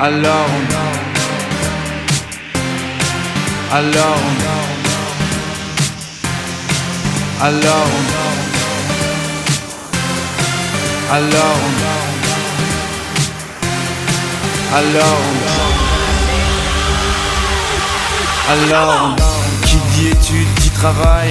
Alors on Alors on Alors on Alors on Alors on Alors on qui dit études dit travail,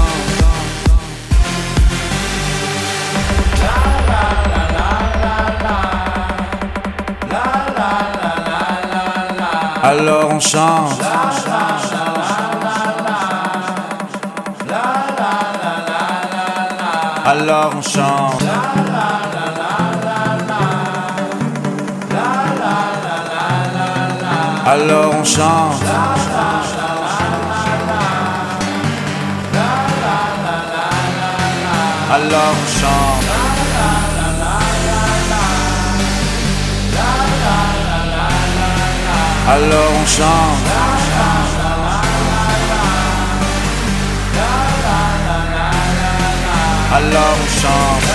Alors on chante. Alors on chante. Alors on chante. Alors on chante. Alors on chante. Alors on chante.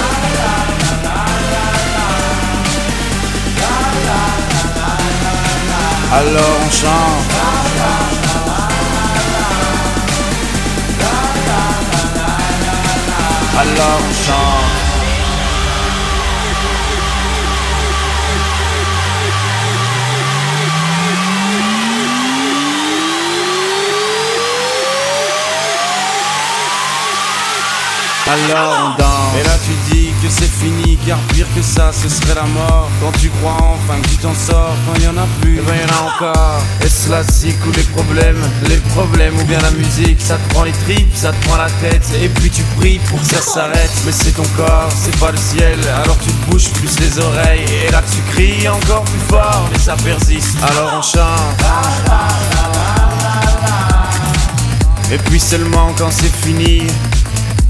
Alors on chante. Alors on chante. Alors on danse. Et là tu dis que c'est fini, car pire que ça, ce serait la mort. Quand tu crois enfin que tu t'en sors, quand il y en a plus, et ben y en a encore. Est-ce la zik ou les problèmes Les problèmes ou bien la musique, ça te prend les tripes, ça te prend la tête. Et puis tu pries pour que ça s'arrête. Mais c'est ton corps, c'est pas le ciel. Alors tu te bouges plus les oreilles. Et là tu cries encore plus fort, mais ça persiste. Alors on chante. Et puis seulement quand c'est fini,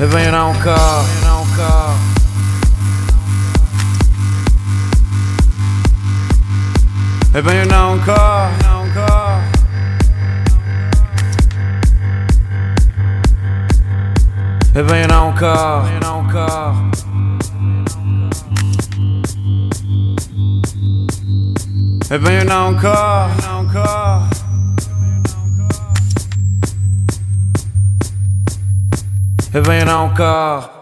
Eh ben y'en a encore. Y en a encore. Eh ben y'en a encore. Y en a encore. Eh ben y'en a encore. Y en a encore. Eh ben y'en a encore. Eh ben il encore